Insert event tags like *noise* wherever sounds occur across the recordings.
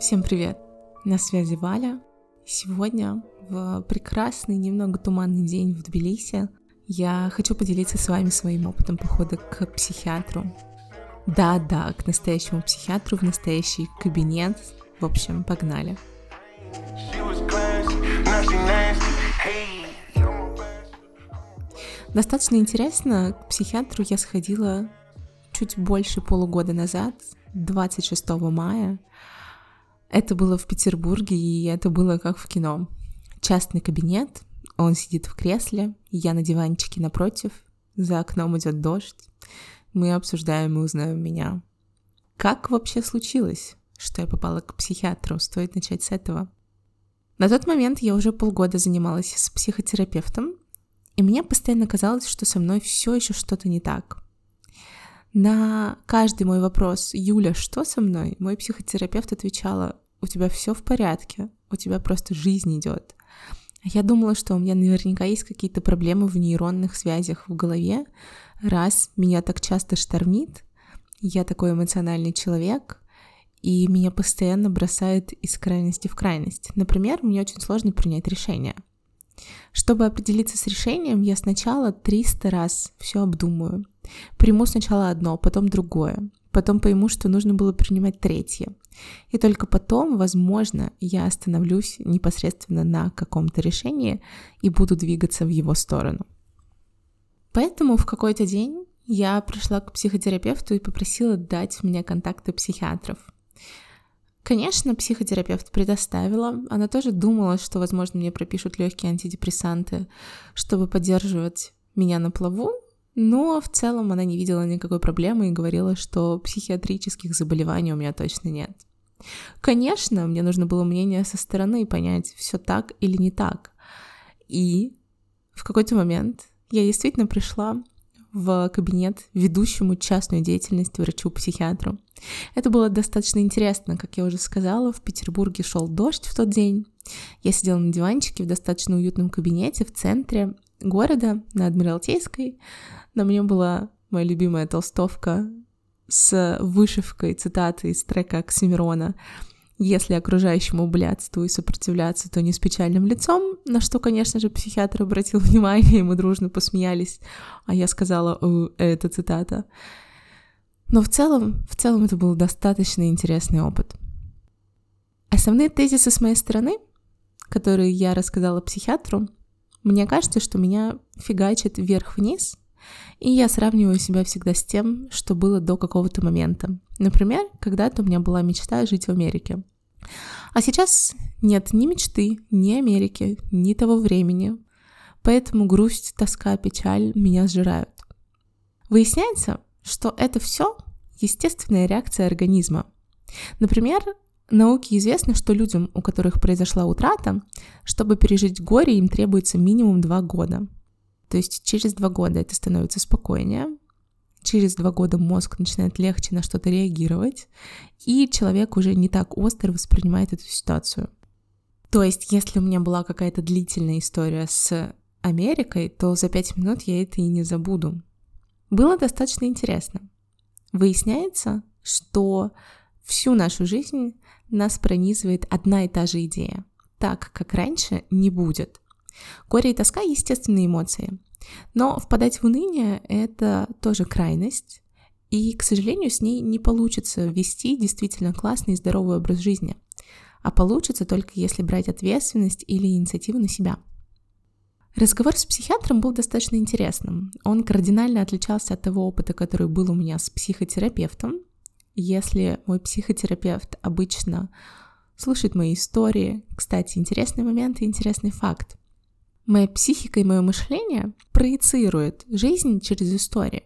Всем привет! На связи Валя. Сегодня, в прекрасный, немного туманный день в Тбилиси, я хочу поделиться с вами своим опытом похода к психиатру. Да-да, к настоящему психиатру, в настоящий кабинет. В общем, погнали. Достаточно интересно, к психиатру я сходила чуть больше полугода назад, 26 мая. Это было в Петербурге, и это было как в кино. Частный кабинет, он сидит в кресле, я на диванчике напротив, за окном идет дождь. Мы обсуждаем и узнаем меня. Как вообще случилось, что я попала к психиатру? Стоит начать с этого. На тот момент я уже полгода занималась с психотерапевтом, и мне постоянно казалось, что со мной все еще что-то не так. На каждый мой вопрос, Юля, что со мной, мой психотерапевт отвечала, у тебя все в порядке, у тебя просто жизнь идет. Я думала, что у меня наверняка есть какие-то проблемы в нейронных связях в голове, раз меня так часто штормит, я такой эмоциональный человек, и меня постоянно бросает из крайности в крайность. Например, мне очень сложно принять решение — чтобы определиться с решением, я сначала 300 раз все обдумаю. Приму сначала одно, потом другое. Потом пойму, что нужно было принимать третье. И только потом, возможно, я остановлюсь непосредственно на каком-то решении и буду двигаться в его сторону. Поэтому в какой-то день я пришла к психотерапевту и попросила дать мне контакты психиатров. Конечно, психотерапевт предоставила. Она тоже думала, что, возможно, мне пропишут легкие антидепрессанты, чтобы поддерживать меня на плаву, но в целом она не видела никакой проблемы и говорила, что психиатрических заболеваний у меня точно нет. Конечно, мне нужно было мнение со стороны понять, все так или не так. И в какой-то момент я действительно пришла в кабинет ведущему частную деятельность врачу-психиатру. Это было достаточно интересно, как я уже сказала, в Петербурге шел дождь в тот день. Я сидела на диванчике в достаточно уютном кабинете в центре города, на Адмиралтейской. На мне была моя любимая толстовка с вышивкой цитаты из трека Оксимирона если окружающему блядству и сопротивляться, то не с печальным лицом, на что, конечно же, психиатр обратил *laughs* внимание, и мы дружно посмеялись, а я сказала, это цитата. Но в целом, в целом это был достаточно интересный опыт. Основные тезисы с моей стороны, которые я рассказала психиатру, мне кажется, что меня фигачит вверх-вниз, и я сравниваю себя всегда с тем, что было до какого-то момента. Например, когда-то у меня была мечта жить в Америке. А сейчас нет ни мечты, ни Америки, ни того времени. Поэтому грусть, тоска, печаль меня сжирают. Выясняется, что это все естественная реакция организма. Например, науке известно, что людям, у которых произошла утрата, чтобы пережить горе, им требуется минимум два года. То есть через два года это становится спокойнее, через два года мозг начинает легче на что-то реагировать, и человек уже не так остро воспринимает эту ситуацию. То есть, если у меня была какая-то длительная история с Америкой, то за пять минут я это и не забуду. Было достаточно интересно. Выясняется, что всю нашу жизнь нас пронизывает одна и та же идея. Так, как раньше, не будет. Горе и тоска — естественные эмоции. Но впадать в уныние — это тоже крайность, и, к сожалению, с ней не получится вести действительно классный и здоровый образ жизни, а получится только если брать ответственность или инициативу на себя. Разговор с психиатром был достаточно интересным. Он кардинально отличался от того опыта, который был у меня с психотерапевтом. Если мой психотерапевт обычно слушает мои истории, кстати, интересный момент и интересный факт. Моя психика и мое мышление проецирует жизнь через историю.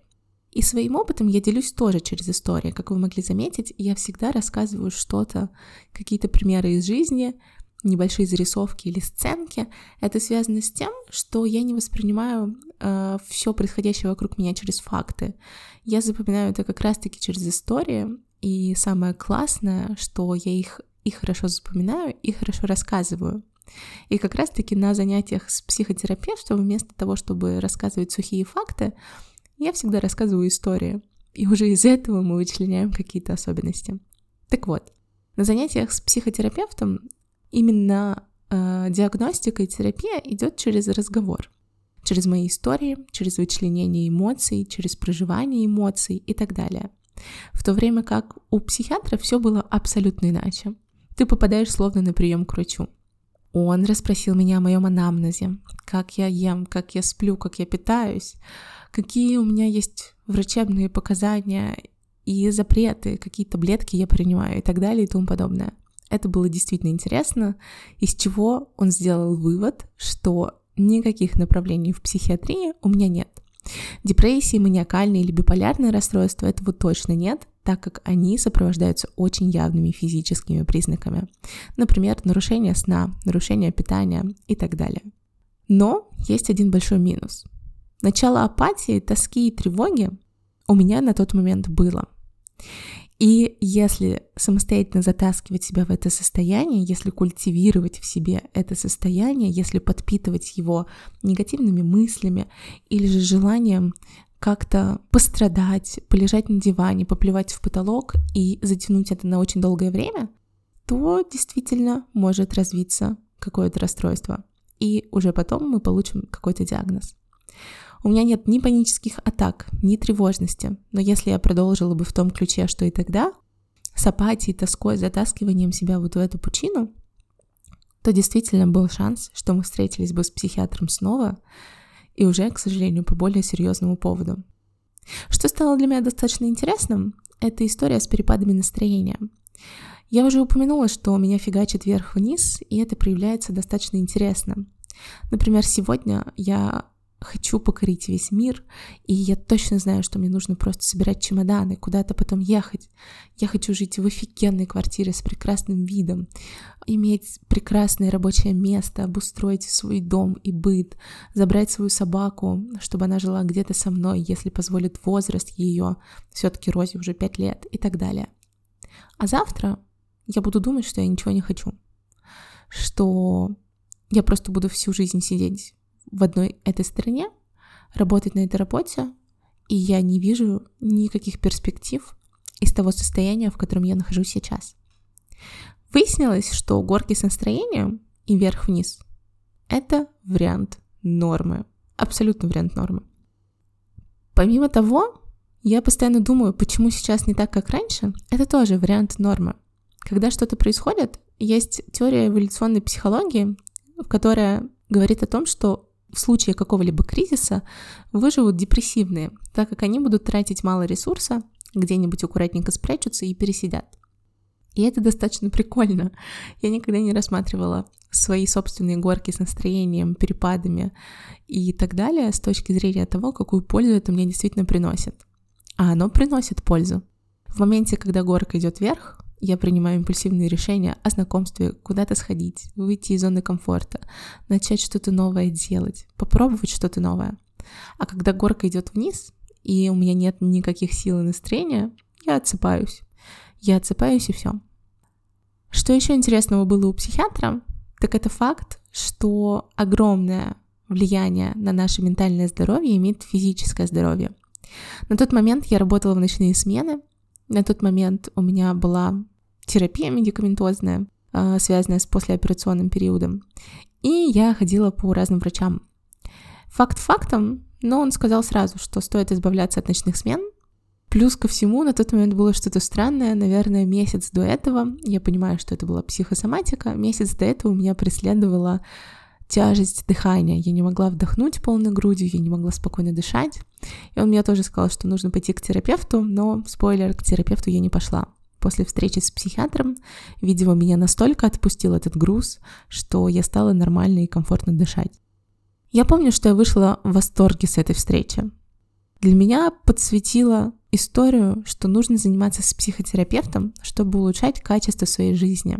И своим опытом я делюсь тоже через историю. Как вы могли заметить, я всегда рассказываю что-то, какие-то примеры из жизни, небольшие зарисовки или сценки. Это связано с тем, что я не воспринимаю э, все происходящее вокруг меня через факты. Я запоминаю это как раз-таки через историю. И самое классное, что я их и хорошо запоминаю, и хорошо рассказываю. И как раз-таки на занятиях с психотерапевтом вместо того, чтобы рассказывать сухие факты, я всегда рассказываю истории. И уже из этого мы вычленяем какие-то особенности. Так вот, На занятиях с психотерапевтом именно э, диагностика и терапия идет через разговор, через мои истории, через вычленение эмоций, через проживание эмоций и так далее. В то время как у психиатра все было абсолютно иначе. Ты попадаешь словно на прием к врачу. Он расспросил меня о моем анамнезе, как я ем, как я сплю, как я питаюсь, какие у меня есть врачебные показания и запреты, какие таблетки я принимаю и так далее и тому подобное. Это было действительно интересно, из чего он сделал вывод, что никаких направлений в психиатрии у меня нет. Депрессии, маниакальные или биполярные расстройства этого точно нет, так как они сопровождаются очень явными физическими признаками. Например, нарушение сна, нарушение питания и так далее. Но есть один большой минус. Начало апатии, тоски и тревоги у меня на тот момент было. И если самостоятельно затаскивать себя в это состояние, если культивировать в себе это состояние, если подпитывать его негативными мыслями или же желанием как-то пострадать, полежать на диване, поплевать в потолок и затянуть это на очень долгое время, то действительно может развиться какое-то расстройство. И уже потом мы получим какой-то диагноз. У меня нет ни панических атак, ни тревожности, но если я продолжила бы в том ключе, что и тогда, с апатией, тоской, затаскиванием себя вот в эту пучину, то действительно был шанс, что мы встретились бы с психиатром снова, и уже, к сожалению, по более серьезному поводу. Что стало для меня достаточно интересным, это история с перепадами настроения. Я уже упомянула, что меня фигачит вверх-вниз, и это проявляется достаточно интересно. Например, сегодня я хочу покорить весь мир, и я точно знаю, что мне нужно просто собирать чемоданы, куда-то потом ехать. Я хочу жить в офигенной квартире с прекрасным видом, иметь прекрасное рабочее место, обустроить свой дом и быт, забрать свою собаку, чтобы она жила где-то со мной, если позволит возраст ее, все-таки Розе уже пять лет и так далее. А завтра я буду думать, что я ничего не хочу, что я просто буду всю жизнь сидеть в одной этой стране, работать на этой работе, и я не вижу никаких перспектив из того состояния, в котором я нахожусь сейчас. Выяснилось, что горки с настроением и вверх-вниз — это вариант нормы, абсолютно вариант нормы. Помимо того, я постоянно думаю, почему сейчас не так, как раньше, это тоже вариант нормы. Когда что-то происходит, есть теория эволюционной психологии, которая говорит о том, что в случае какого-либо кризиса выживут депрессивные, так как они будут тратить мало ресурса, где-нибудь аккуратненько спрячутся и пересидят. И это достаточно прикольно. Я никогда не рассматривала свои собственные горки с настроением, перепадами и так далее с точки зрения того, какую пользу это мне действительно приносит. А оно приносит пользу. В моменте, когда горка идет вверх, я принимаю импульсивные решения о знакомстве, куда-то сходить, выйти из зоны комфорта, начать что-то новое делать, попробовать что-то новое. А когда горка идет вниз, и у меня нет никаких сил и настроения, я отсыпаюсь. Я отсыпаюсь и все. Что еще интересного было у психиатра, так это факт, что огромное влияние на наше ментальное здоровье имеет физическое здоровье. На тот момент я работала в ночные смены, на тот момент у меня была терапия медикаментозная, а, связанная с послеоперационным периодом. И я ходила по разным врачам. Факт фактом, но он сказал сразу, что стоит избавляться от ночных смен. Плюс ко всему, на тот момент было что-то странное. Наверное, месяц до этого, я понимаю, что это была психосоматика, месяц до этого у меня преследовала тяжесть дыхания. Я не могла вдохнуть полной грудью, я не могла спокойно дышать. И он мне тоже сказал, что нужно пойти к терапевту, но, спойлер, к терапевту я не пошла. После встречи с психиатром, видимо, меня настолько отпустил этот груз, что я стала нормально и комфортно дышать. Я помню, что я вышла в восторге с этой встречи. Для меня подсветила историю, что нужно заниматься с психотерапевтом, чтобы улучшать качество своей жизни.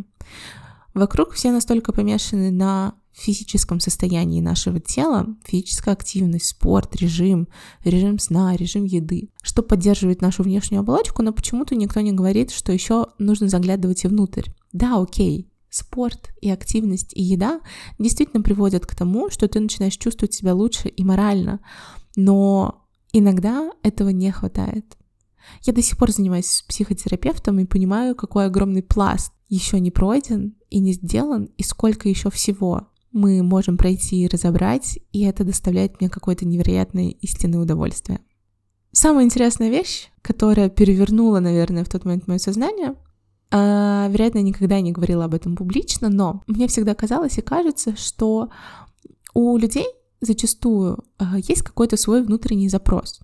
Вокруг все настолько помешаны на физическом состоянии нашего тела, физическая активность, спорт, режим, режим сна, режим еды, что поддерживает нашу внешнюю оболочку, но почему-то никто не говорит, что еще нужно заглядывать и внутрь. Да, окей, спорт и активность и еда действительно приводят к тому, что ты начинаешь чувствовать себя лучше и морально, но иногда этого не хватает. Я до сих пор занимаюсь психотерапевтом и понимаю, какой огромный пласт еще не пройден и не сделан, и сколько еще всего мы можем пройти и разобрать, и это доставляет мне какое-то невероятное истинное удовольствие. Самая интересная вещь, которая перевернула, наверное, в тот момент мое сознание, э, вероятно, никогда не говорила об этом публично, но мне всегда казалось и кажется, что у людей зачастую э, есть какой-то свой внутренний запрос.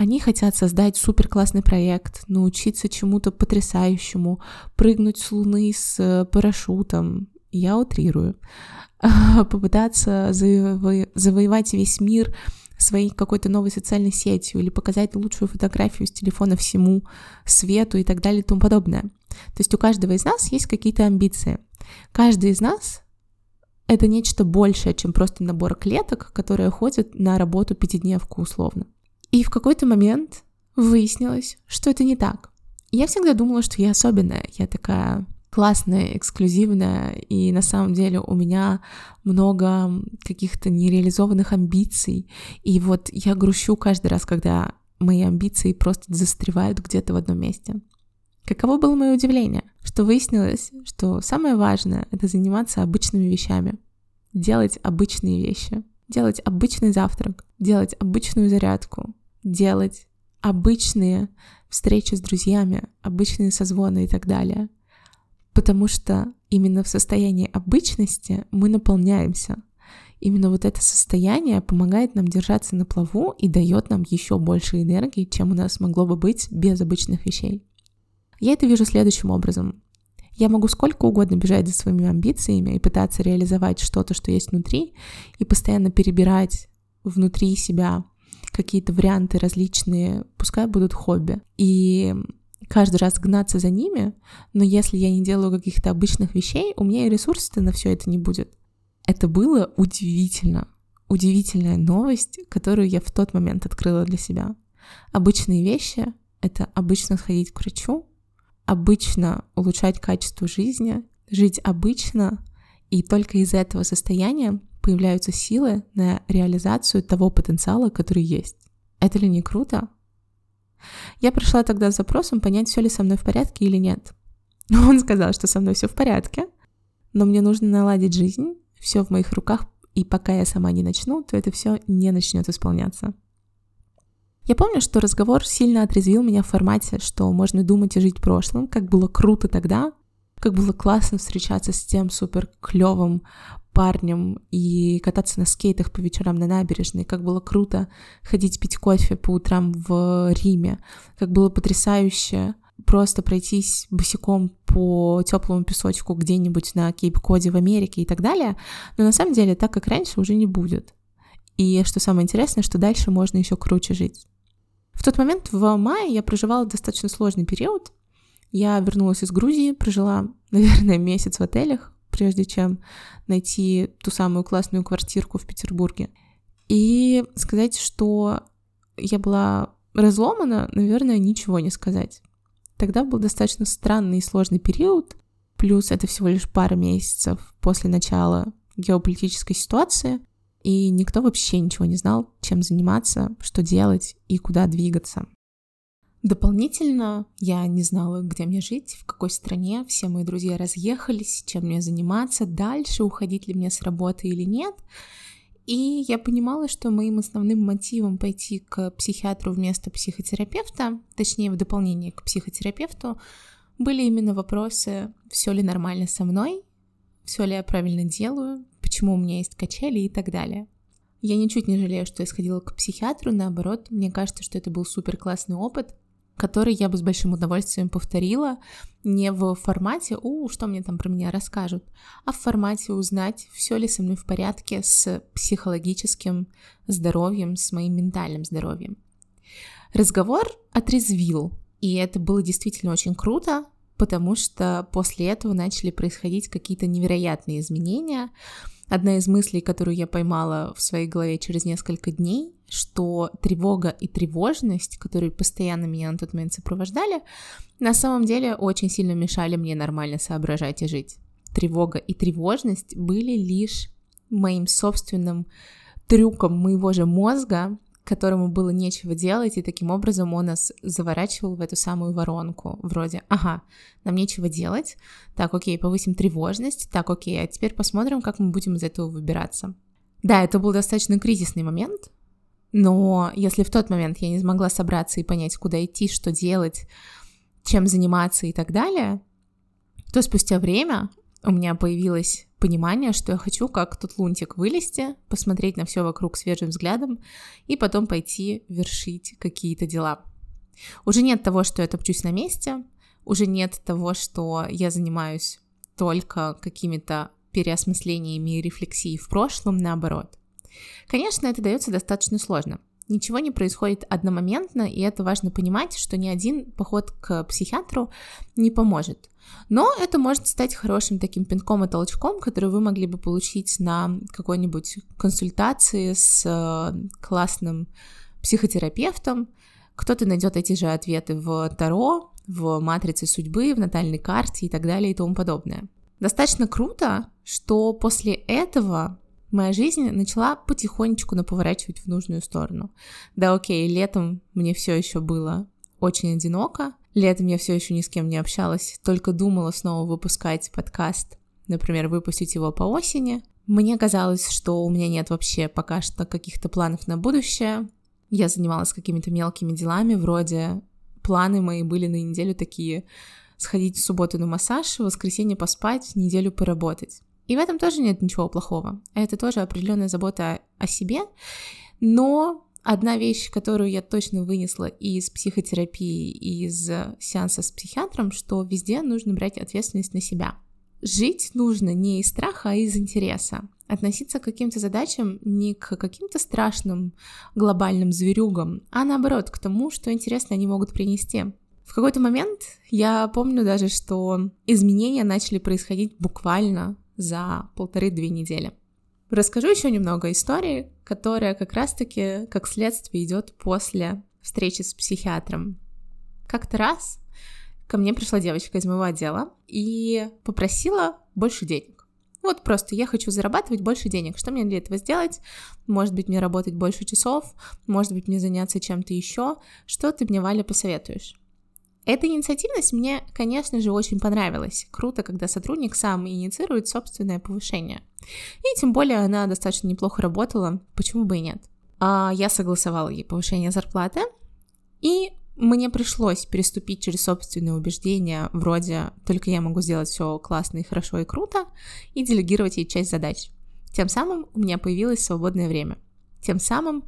Они хотят создать супер классный проект, научиться чему-то потрясающему, прыгнуть с Луны с э, парашютом, я утрирую, *laughs* попытаться заво- завоевать весь мир своей какой-то новой социальной сетью или показать лучшую фотографию с телефона всему свету и так далее и тому подобное. То есть у каждого из нас есть какие-то амбиции. Каждый из нас — это нечто большее, чем просто набор клеток, которые ходят на работу пятидневку условно. И в какой-то момент выяснилось, что это не так. Я всегда думала, что я особенная, я такая классная, эксклюзивная, и на самом деле у меня много каких-то нереализованных амбиций. И вот я грущу каждый раз, когда мои амбиции просто застревают где-то в одном месте. Каково было мое удивление, что выяснилось, что самое важное — это заниматься обычными вещами, делать обычные вещи, делать обычный завтрак, делать обычную зарядку, делать обычные встречи с друзьями, обычные созвоны и так далее. Потому что именно в состоянии обычности мы наполняемся. Именно вот это состояние помогает нам держаться на плаву и дает нам еще больше энергии, чем у нас могло бы быть без обычных вещей. Я это вижу следующим образом. Я могу сколько угодно бежать за своими амбициями и пытаться реализовать что-то, что есть внутри, и постоянно перебирать внутри себя какие-то варианты различные, пускай будут хобби. И каждый раз гнаться за ними, но если я не делаю каких-то обычных вещей, у меня и ресурсов на все это не будет. Это было удивительно. Удивительная новость, которую я в тот момент открыла для себя. Обычные вещи — это обычно сходить к врачу, обычно улучшать качество жизни, жить обычно, и только из этого состояния появляются силы на реализацию того потенциала, который есть. Это ли не круто? Я пришла тогда с запросом понять, все ли со мной в порядке или нет. *laughs* Он сказал, что со мной все в порядке, но мне нужно наладить жизнь, все в моих руках, и пока я сама не начну, то это все не начнет исполняться. Я помню, что разговор сильно отрезвил меня в формате, что можно думать и жить прошлым, как было круто тогда, как было классно встречаться с тем супер клевым парнем и кататься на скейтах по вечерам на набережной, как было круто ходить пить кофе по утрам в Риме, как было потрясающе просто пройтись босиком по теплому песочку где-нибудь на Кейп-Коде в Америке и так далее, но на самом деле так, как раньше, уже не будет. И что самое интересное, что дальше можно еще круче жить. В тот момент в мае я проживала достаточно сложный период, я вернулась из Грузии, прожила, *laughs* наверное, месяц в отелях, прежде чем найти ту самую классную квартирку в Петербурге. И сказать, что я была разломана, наверное, ничего не сказать. Тогда был достаточно странный и сложный период, плюс это всего лишь пара месяцев после начала геополитической ситуации, и никто вообще ничего не знал, чем заниматься, что делать и куда двигаться. Дополнительно я не знала, где мне жить, в какой стране. Все мои друзья разъехались, чем мне заниматься, дальше уходить ли мне с работы или нет. И я понимала, что моим основным мотивом пойти к психиатру вместо психотерапевта, точнее в дополнение к психотерапевту, были именно вопросы, все ли нормально со мной, все ли я правильно делаю, почему у меня есть качели и так далее. Я ничуть не жалею, что я сходила к психиатру, наоборот, мне кажется, что это был супер классный опыт, который я бы с большим удовольствием повторила не в формате «У, что мне там про меня расскажут», а в формате узнать, все ли со мной в порядке с психологическим здоровьем, с моим ментальным здоровьем. Разговор отрезвил, и это было действительно очень круто, потому что после этого начали происходить какие-то невероятные изменения. Одна из мыслей, которую я поймала в своей голове через несколько дней, что тревога и тревожность, которые постоянно меня на тот момент сопровождали, на самом деле очень сильно мешали мне нормально соображать и жить. Тревога и тревожность были лишь моим собственным трюком моего же мозга, которому было нечего делать, и таким образом он нас заворачивал в эту самую воронку. Вроде, ага, нам нечего делать, так, окей, повысим тревожность, так, окей, а теперь посмотрим, как мы будем из этого выбираться. Да, это был достаточно кризисный момент, но если в тот момент я не смогла собраться и понять, куда идти, что делать, чем заниматься и так далее, то спустя время у меня появилось понимание, что я хочу как тот лунтик вылезти, посмотреть на все вокруг свежим взглядом и потом пойти вершить какие-то дела. Уже нет того, что я топчусь на месте, уже нет того, что я занимаюсь только какими-то переосмыслениями и рефлексией в прошлом, наоборот. Конечно, это дается достаточно сложно. Ничего не происходит одномоментно, и это важно понимать, что ни один поход к психиатру не поможет. Но это может стать хорошим таким пинком и толчком, который вы могли бы получить на какой-нибудь консультации с э, классным психотерапевтом. Кто-то найдет эти же ответы в Таро, в матрице судьбы, в натальной карте и так далее и тому подобное. Достаточно круто, что после этого моя жизнь начала потихонечку наповорачивать в нужную сторону. Да, окей, летом мне все еще было очень одиноко, Летом я все еще ни с кем не общалась, только думала снова выпускать подкаст, например, выпустить его по осени. Мне казалось, что у меня нет вообще пока что каких-то планов на будущее. Я занималась какими-то мелкими делами, вроде планы мои были на неделю такие сходить в субботу на массаж, в воскресенье поспать, неделю поработать. И в этом тоже нет ничего плохого. Это тоже определенная забота о себе, но Одна вещь, которую я точно вынесла из психотерапии, из сеанса с психиатром, что везде нужно брать ответственность на себя. Жить нужно не из страха, а из интереса. Относиться к каким-то задачам не к каким-то страшным глобальным зверюгам, а наоборот, к тому, что интересно они могут принести. В какой-то момент я помню даже, что изменения начали происходить буквально за полторы-две недели. Расскажу еще немного истории, которая как раз-таки как следствие идет после встречи с психиатром. Как-то раз ко мне пришла девочка из моего отдела и попросила больше денег. Вот просто я хочу зарабатывать больше денег. Что мне для этого сделать? Может быть, мне работать больше часов, может быть, мне заняться чем-то еще. Что ты мне, Валя, посоветуешь? Эта инициативность мне, конечно же, очень понравилась. Круто, когда сотрудник сам инициирует собственное повышение. И тем более она достаточно неплохо работала, почему бы и нет. А я согласовала ей повышение зарплаты, и мне пришлось переступить через собственные убеждения, вроде «только я могу сделать все классно и хорошо и круто», и делегировать ей часть задач. Тем самым у меня появилось свободное время. Тем самым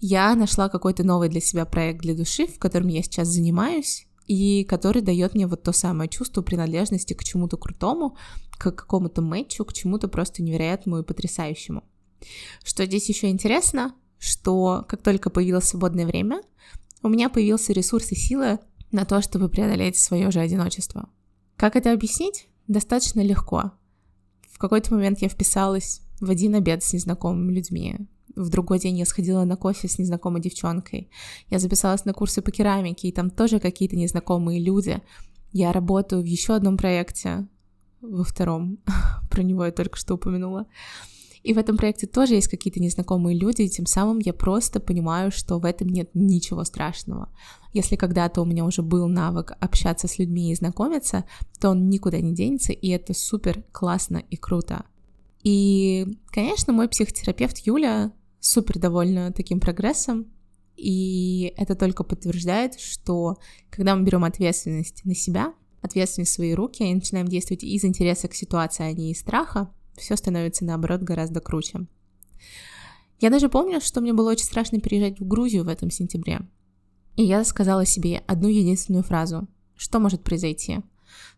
я нашла какой-то новый для себя проект для души, в котором я сейчас занимаюсь, и который дает мне вот то самое чувство принадлежности к чему-то крутому, к какому-то мэтчу, к чему-то просто невероятному и потрясающему. Что здесь еще интересно, что как только появилось свободное время, у меня появился ресурс и сила на то, чтобы преодолеть свое же одиночество. Как это объяснить? Достаточно легко. В какой-то момент я вписалась в один обед с незнакомыми людьми, в другой день я сходила на кофе с незнакомой девчонкой. Я записалась на курсы по керамике, и там тоже какие-то незнакомые люди. Я работаю в еще одном проекте, во втором, *laughs* про него я только что упомянула. И в этом проекте тоже есть какие-то незнакомые люди, и тем самым я просто понимаю, что в этом нет ничего страшного. Если когда-то у меня уже был навык общаться с людьми и знакомиться, то он никуда не денется, и это супер классно и круто. И, конечно, мой психотерапевт Юля супер довольна таким прогрессом, и это только подтверждает, что когда мы берем ответственность на себя, ответственность в свои руки и начинаем действовать из интереса к ситуации, а не из страха, все становится, наоборот, гораздо круче. Я даже помню, что мне было очень страшно переезжать в Грузию в этом сентябре. И я сказала себе одну единственную фразу. Что может произойти?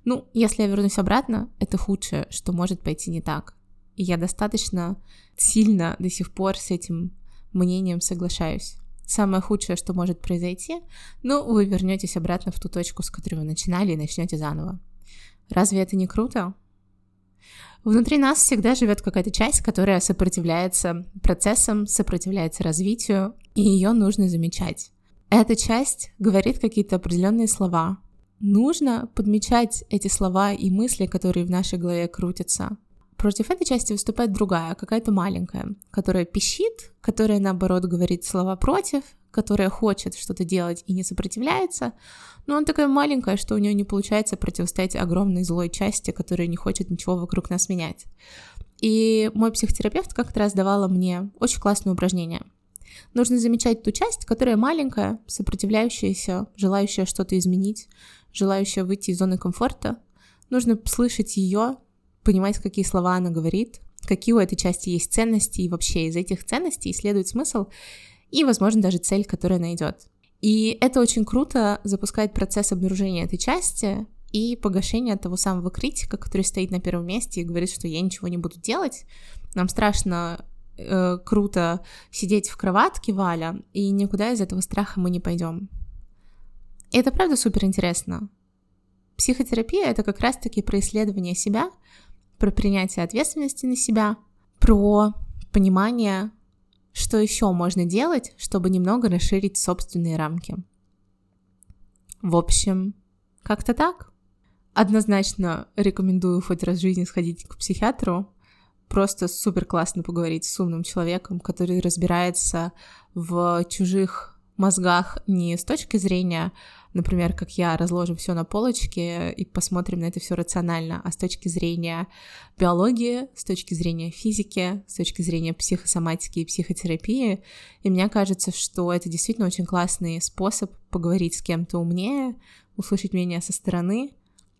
Ну, если я вернусь обратно, это худшее, что может пойти не так. И я достаточно сильно до сих пор с этим мнением соглашаюсь. Самое худшее, что может произойти, ну, вы вернетесь обратно в ту точку, с которой вы начинали, и начнете заново. Разве это не круто? Внутри нас всегда живет какая-то часть, которая сопротивляется процессам, сопротивляется развитию, и ее нужно замечать. Эта часть говорит какие-то определенные слова. Нужно подмечать эти слова и мысли, которые в нашей голове крутятся против этой части выступает другая, какая-то маленькая, которая пищит, которая, наоборот, говорит слова против, которая хочет что-то делать и не сопротивляется, но она такая маленькая, что у нее не получается противостоять огромной злой части, которая не хочет ничего вокруг нас менять. И мой психотерапевт как-то раз давала мне очень классное упражнение. Нужно замечать ту часть, которая маленькая, сопротивляющаяся, желающая что-то изменить, желающая выйти из зоны комфорта. Нужно слышать ее, понимать, какие слова она говорит, какие у этой части есть ценности, и вообще из этих ценностей следует смысл и, возможно, даже цель, которая найдет. И это очень круто запускает процесс обнаружения этой части и погашения того самого критика, который стоит на первом месте и говорит, что я ничего не буду делать. Нам страшно э, круто сидеть в кроватке, Валя, и никуда из этого страха мы не пойдем. Это правда супер интересно. Психотерапия это как раз-таки про исследование себя, про принятие ответственности на себя, про понимание, что еще можно делать, чтобы немного расширить собственные рамки. В общем, как-то так. Однозначно рекомендую хоть раз в жизни сходить к психиатру, просто супер классно поговорить с умным человеком, который разбирается в чужих мозгах не с точки зрения, например, как я, разложим все на полочке и посмотрим на это все рационально, а с точки зрения биологии, с точки зрения физики, с точки зрения психосоматики и психотерапии. И мне кажется, что это действительно очень классный способ поговорить с кем-то умнее, услышать мнение со стороны.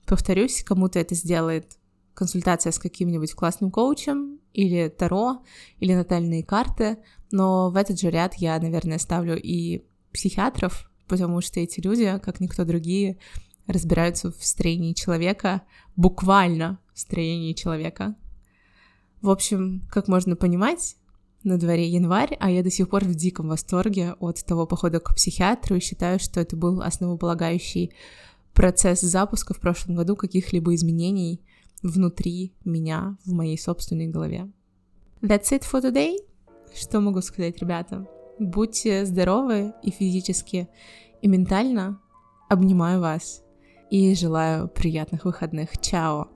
Повторюсь, кому-то это сделает консультация с каким-нибудь классным коучем, или Таро, или натальные карты, но в этот же ряд я, наверное, ставлю и психиатров, потому что эти люди, как никто другие, разбираются в строении человека, буквально в строении человека. В общем, как можно понимать, на дворе январь, а я до сих пор в диком восторге от того похода к психиатру и считаю, что это был основополагающий процесс запуска в прошлом году каких-либо изменений внутри меня, в моей собственной голове. That's it for today. Что могу сказать, ребята? Будьте здоровы и физически, и ментально. Обнимаю вас и желаю приятных выходных. Чао!